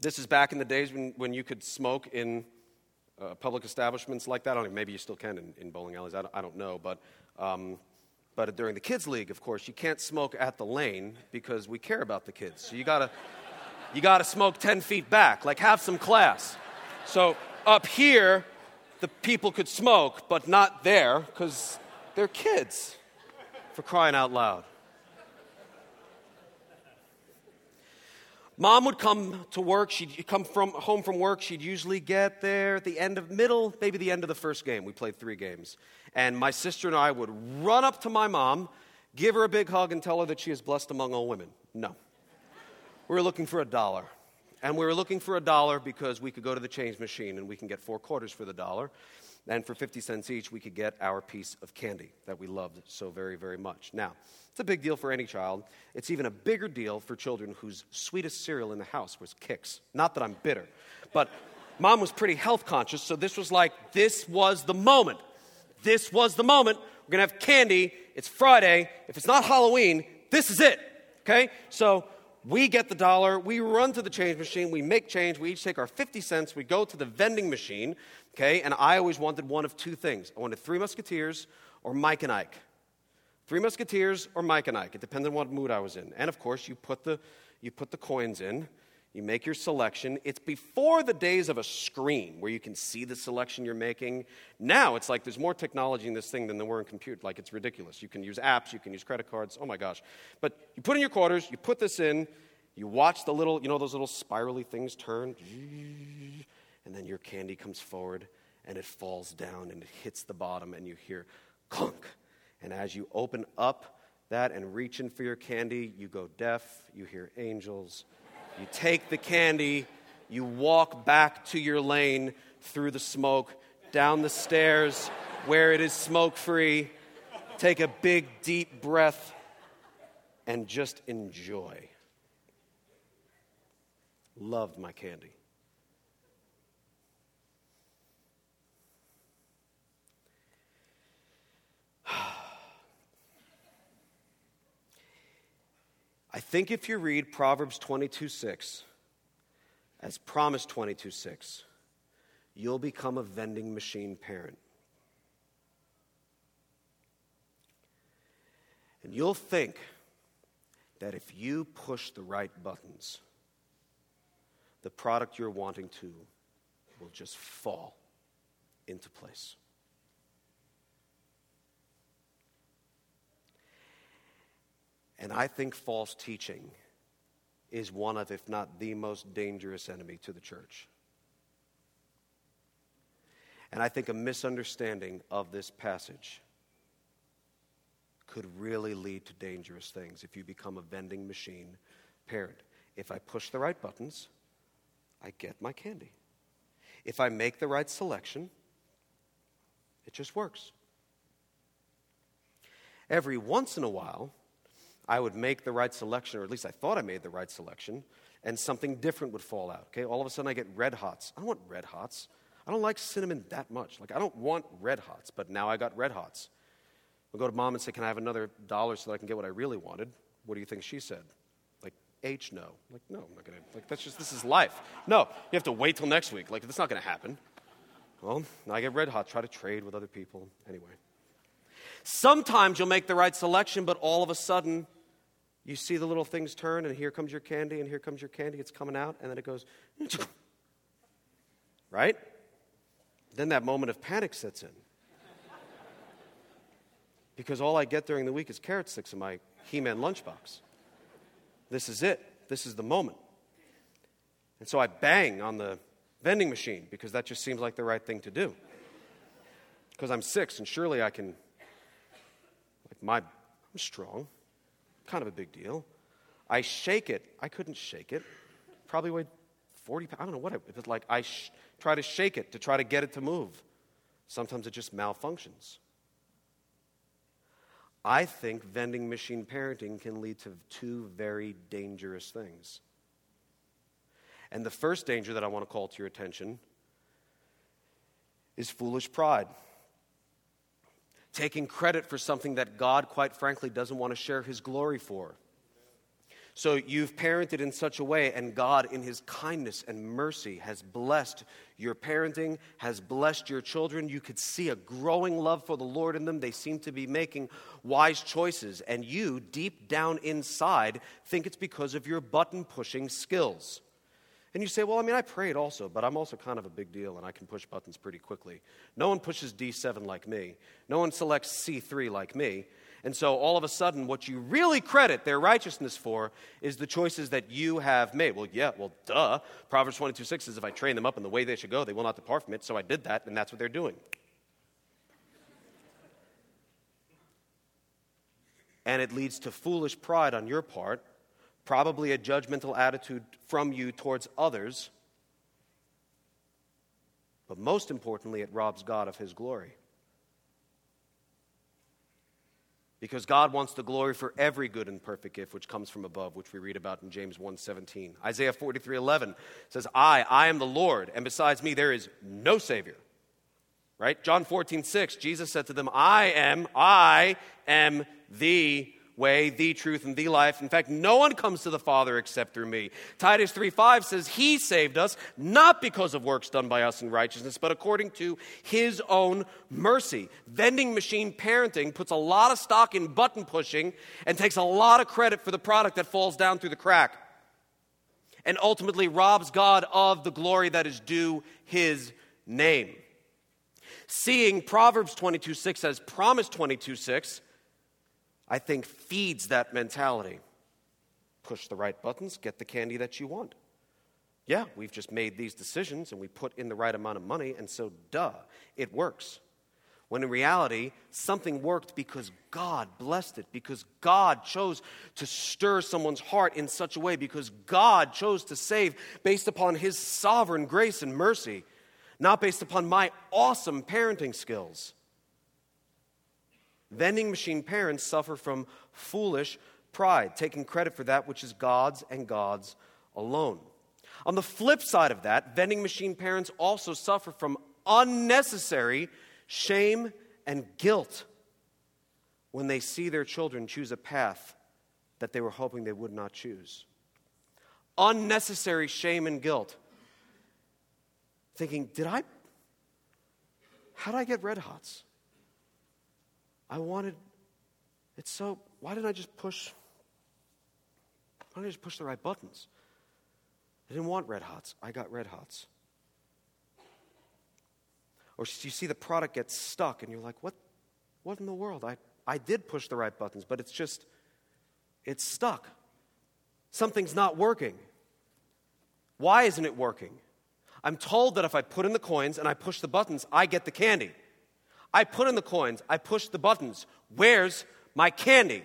this is back in the days when, when you could smoke in uh, public establishments like that. I don't know, maybe you still can in, in bowling alleys. I don't, I don't know. But, um, but during the kids' league, of course, you can't smoke at the lane because we care about the kids. So you gotta, you gotta smoke 10 feet back. Like, have some class. So up here, the people could smoke, but not there because they're kids, for crying out loud. Mom would come to work. She'd come from home from work. She'd usually get there at the end of middle, maybe the end of the first game. We played three games. And my sister and I would run up to my mom, give her a big hug, and tell her that she is blessed among all women. No. We were looking for a dollar. And we were looking for a dollar because we could go to the change machine and we can get four quarters for the dollar. And for 50 cents each, we could get our piece of candy that we loved so very, very much. Now, it's a big deal for any child. It's even a bigger deal for children whose sweetest cereal in the house was Kix. Not that I'm bitter, but mom was pretty health conscious, so this was like, this was the moment. This was the moment. We're to have candy. It's Friday. If it's not Halloween, this is it. Okay? So we get the dollar, we run to the change machine, we make change, we each take our 50 cents, we go to the vending machine, okay? And I always wanted one of two things I wanted Three Musketeers or Mike and Ike. Three Musketeers or Mike and Ike. It depended on what mood I was in. And of course, you put the, you put the coins in, you make your selection. It's before the days of a screen where you can see the selection you're making. Now it's like there's more technology in this thing than there were in computer. Like it's ridiculous. You can use apps, you can use credit cards. Oh my gosh. But you put in your quarters, you put this in, you watch the little, you know, those little spirally things turn, and then your candy comes forward and it falls down and it hits the bottom and you hear clunk. And as you open up that and reach in for your candy, you go deaf, you hear angels. You take the candy, you walk back to your lane through the smoke, down the stairs where it is smoke free, take a big, deep breath, and just enjoy. Loved my candy. I think if you read Proverbs 22 6, as promised 22 6, you'll become a vending machine parent. And you'll think that if you push the right buttons, the product you're wanting to will just fall into place. And I think false teaching is one of, if not the most dangerous enemy to the church. And I think a misunderstanding of this passage could really lead to dangerous things if you become a vending machine parent. If I push the right buttons, I get my candy. If I make the right selection, it just works. Every once in a while, I would make the right selection, or at least I thought I made the right selection, and something different would fall out. Okay, all of a sudden I get red hots. I don't want red hots. I don't like cinnamon that much. Like I don't want red hots, but now I got red hots. I'll go to mom and say, "Can I have another dollar so that I can get what I really wanted?" What do you think she said? Like H no. Like no, I'm not gonna. Like that's just this is life. No, you have to wait till next week. Like that's not gonna happen. Well, I get red hot. Try to trade with other people. Anyway. Sometimes you'll make the right selection, but all of a sudden you see the little things turn, and here comes your candy, and here comes your candy. It's coming out, and then it goes, right? Then that moment of panic sets in. Because all I get during the week is carrot sticks in my He Man lunchbox. This is it. This is the moment. And so I bang on the vending machine because that just seems like the right thing to do. Because I'm six, and surely I can, like, my, I'm strong kind of a big deal. I shake it. I couldn't shake it. Probably weighed 40 pounds. I don't know what it, it was like. I sh- try to shake it to try to get it to move. Sometimes it just malfunctions. I think vending machine parenting can lead to two very dangerous things. And the first danger that I want to call to your attention is foolish pride. Taking credit for something that God, quite frankly, doesn't want to share his glory for. So you've parented in such a way, and God, in His kindness and mercy, has blessed your parenting, has blessed your children. You could see a growing love for the Lord in them. They seem to be making wise choices, and you, deep down inside, think it's because of your button pushing skills. And you say, Well, I mean, I prayed also, but I'm also kind of a big deal and I can push buttons pretty quickly. No one pushes D7 like me, no one selects C3 like me. And so all of a sudden, what you really credit their righteousness for is the choices that you have made. Well, yeah, well, duh. Proverbs 22 6 says, If I train them up in the way they should go, they will not depart from it. So I did that, and that's what they're doing. and it leads to foolish pride on your part, probably a judgmental attitude from you towards others. But most importantly, it robs God of his glory. because God wants the glory for every good and perfect gift which comes from above, which we read about in James 1:17. Isaiah 43:11 says, "I, I am the Lord, and besides me there is no savior." Right? John 14:6, Jesus said to them, "I am, I am the way, the truth, and the life. In fact, no one comes to the Father except through me. Titus 3:5 says, He saved us not because of works done by us in righteousness, but according to His own mercy. Vending machine parenting puts a lot of stock in button pushing and takes a lot of credit for the product that falls down through the crack and ultimately robs God of the glory that is due His name. Seeing Proverbs 22 6 as Promise 22 6, I think feeds that mentality. Push the right buttons, get the candy that you want. Yeah, we've just made these decisions and we put in the right amount of money, and so duh, it works. When in reality, something worked because God blessed it, because God chose to stir someone's heart in such a way, because God chose to save based upon His sovereign grace and mercy, not based upon my awesome parenting skills. Vending machine parents suffer from foolish pride, taking credit for that which is God's and God's alone. On the flip side of that, vending machine parents also suffer from unnecessary shame and guilt when they see their children choose a path that they were hoping they would not choose. Unnecessary shame and guilt. Thinking, did I, how did I get red hots? I wanted, it's so, why didn't I just push, why didn't I just push the right buttons? I didn't want red hots. I got red hots. Or you see the product get stuck and you're like, what, what in the world? I, I did push the right buttons, but it's just, it's stuck. Something's not working. Why isn't it working? I'm told that if I put in the coins and I push the buttons, I get the candy. I put in the coins, I push the buttons. Where's my candy?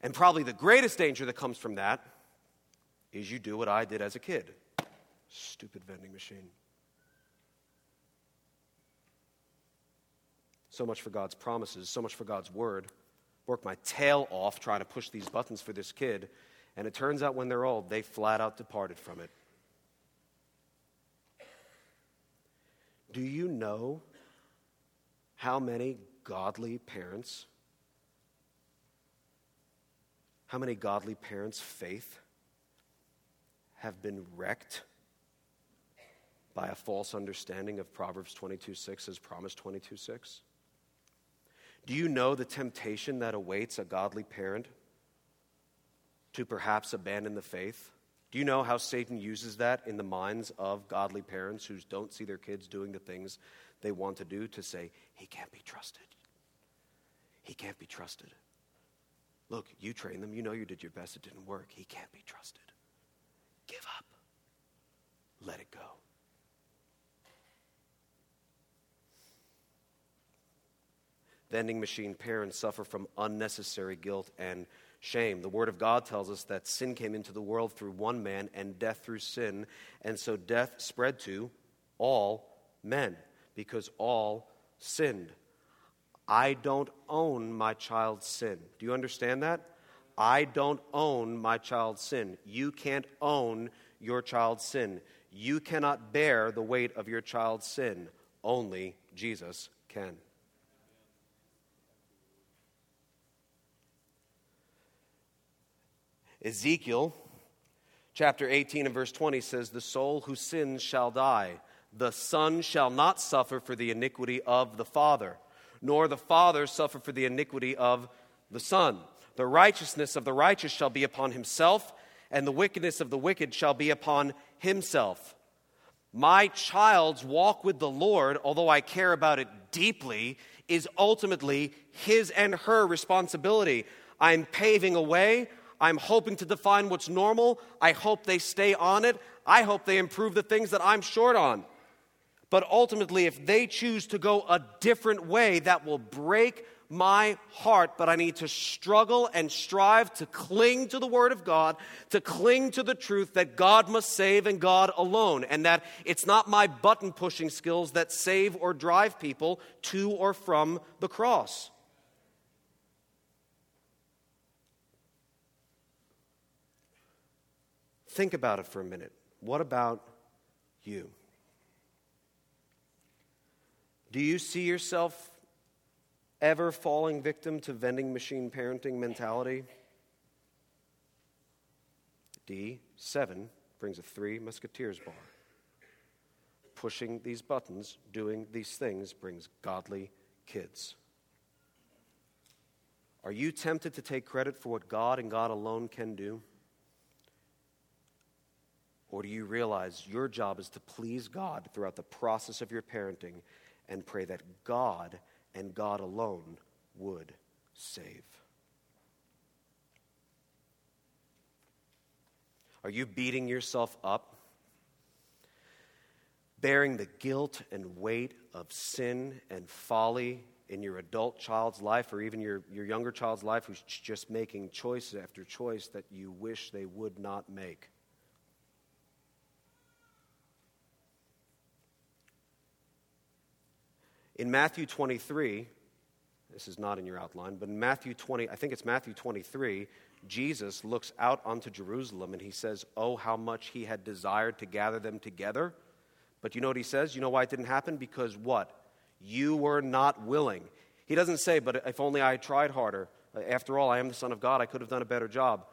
And probably the greatest danger that comes from that is you do what I did as a kid stupid vending machine. So much for God's promises, so much for God's word. Work my tail off trying to push these buttons for this kid, and it turns out when they're old, they flat out departed from it. Do you know how many godly parents, how many godly parents' faith have been wrecked by a false understanding of Proverbs 22 6 as Promise 22 6? Do you know the temptation that awaits a godly parent to perhaps abandon the faith? Do you know how Satan uses that in the minds of godly parents who don't see their kids doing the things they want to do to say, he can't be trusted? He can't be trusted. Look, you trained them. You know you did your best. It didn't work. He can't be trusted. Give up. Let it go. vending machine parents suffer from unnecessary guilt and shame. The Word of God tells us that sin came into the world through one man and death through sin, and so death spread to all men because all sinned. I don't own my child's sin. Do you understand that? I don't own my child's sin. You can't own your child's sin. You cannot bear the weight of your child's sin. Only Jesus can. Ezekiel chapter 18 and verse 20 says, The soul who sins shall die. The son shall not suffer for the iniquity of the father, nor the father suffer for the iniquity of the son. The righteousness of the righteous shall be upon himself, and the wickedness of the wicked shall be upon himself. My child's walk with the Lord, although I care about it deeply, is ultimately his and her responsibility. I'm paving a way. I'm hoping to define what's normal. I hope they stay on it. I hope they improve the things that I'm short on. But ultimately, if they choose to go a different way, that will break my heart, but I need to struggle and strive to cling to the Word of God, to cling to the truth that God must save and God alone, and that it's not my button pushing skills that save or drive people to or from the cross. Think about it for a minute. What about you? Do you see yourself ever falling victim to vending machine parenting mentality? D7 brings a three musketeers bar. Pushing these buttons, doing these things brings godly kids. Are you tempted to take credit for what God and God alone can do? Or do you realize your job is to please God throughout the process of your parenting and pray that God and God alone would save. Are you beating yourself up? Bearing the guilt and weight of sin and folly in your adult child's life or even your, your younger child's life who's just making choice after choice that you wish they would not make? In Matthew 23, this is not in your outline, but in Matthew 20, I think it's Matthew 23, Jesus looks out onto Jerusalem and he says, Oh, how much he had desired to gather them together. But you know what he says? You know why it didn't happen? Because what? You were not willing. He doesn't say, But if only I had tried harder. After all, I am the Son of God. I could have done a better job.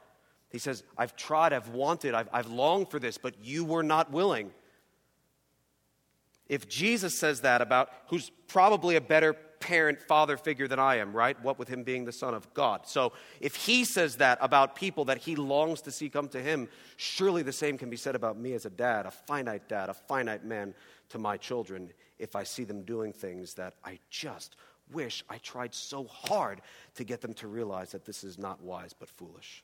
He says, I've tried, I've wanted, I've, I've longed for this, but you were not willing. If Jesus says that about who's probably a better parent, father figure than I am, right? What with him being the Son of God. So if he says that about people that he longs to see come to him, surely the same can be said about me as a dad, a finite dad, a finite man to my children, if I see them doing things that I just wish I tried so hard to get them to realize that this is not wise but foolish.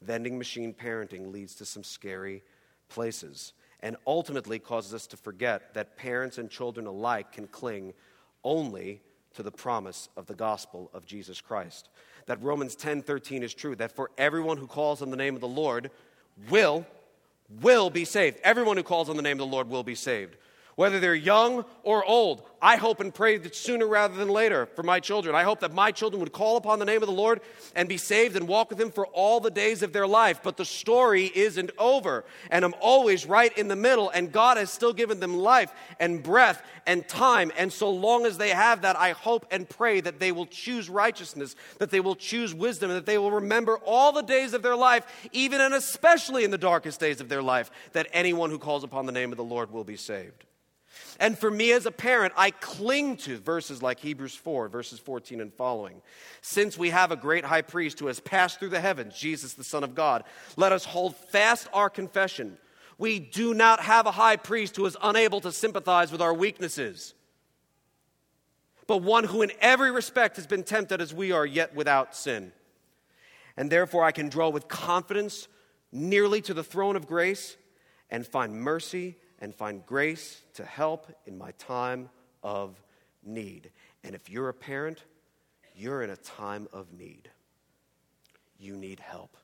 Vending machine parenting leads to some scary places and ultimately causes us to forget that parents and children alike can cling only to the promise of the gospel of Jesus Christ. That Romans 10:13 is true that for everyone who calls on the name of the Lord will will be saved. Everyone who calls on the name of the Lord will be saved whether they're young or old. I hope and pray that sooner rather than later for my children. I hope that my children would call upon the name of the Lord and be saved and walk with Him for all the days of their life. But the story isn't over, and I'm always right in the middle, and God has still given them life and breath and time. And so long as they have that, I hope and pray that they will choose righteousness, that they will choose wisdom, and that they will remember all the days of their life, even and especially in the darkest days of their life, that anyone who calls upon the name of the Lord will be saved. And for me as a parent, I cling to verses like Hebrews 4, verses 14 and following. Since we have a great high priest who has passed through the heavens, Jesus, the Son of God, let us hold fast our confession. We do not have a high priest who is unable to sympathize with our weaknesses, but one who in every respect has been tempted as we are, yet without sin. And therefore, I can draw with confidence nearly to the throne of grace and find mercy and find grace to help in my time of need. And if you're a parent, you're in a time of need. You need help.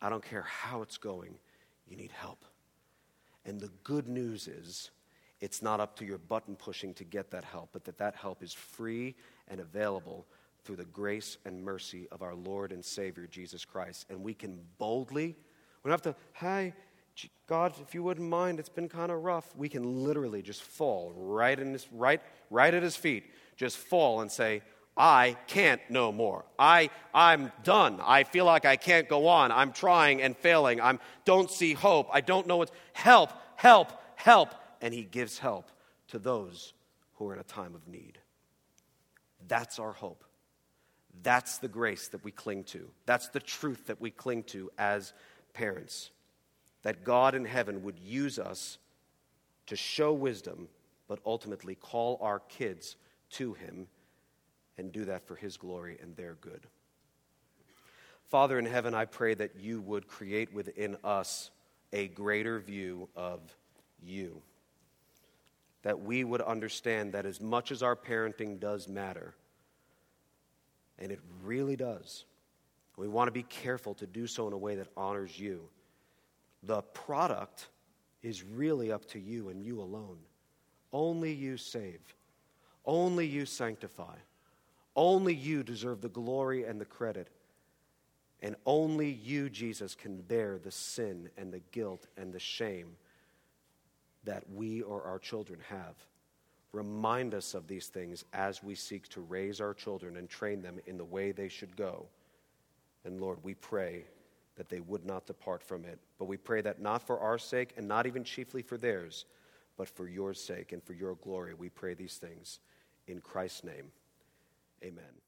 I don't care how it's going, you need help. And the good news is, it's not up to your button pushing to get that help, but that that help is free and available through the grace and mercy of our Lord and Savior Jesus Christ. And we can boldly, we don't have to, hi, God, if you wouldn't mind, it's been kind of rough. We can literally just fall right, in his, right, right at his feet, just fall and say, I can't no more. I, I'm done. I feel like I can't go on. I'm trying and failing. I don't see hope. I don't know what's help, help, help. And he gives help to those who are in a time of need. That's our hope. That's the grace that we cling to. That's the truth that we cling to as parents. That God in heaven would use us to show wisdom, but ultimately call our kids to Him and do that for His glory and their good. Father in heaven, I pray that you would create within us a greater view of you. That we would understand that as much as our parenting does matter, and it really does, we want to be careful to do so in a way that honors you. The product is really up to you and you alone. Only you save, only you sanctify. Only you deserve the glory and the credit. And only you, Jesus, can bear the sin and the guilt and the shame that we or our children have. Remind us of these things as we seek to raise our children and train them in the way they should go. And Lord, we pray that they would not depart from it. But we pray that not for our sake and not even chiefly for theirs, but for your sake and for your glory. We pray these things in Christ's name. Amen.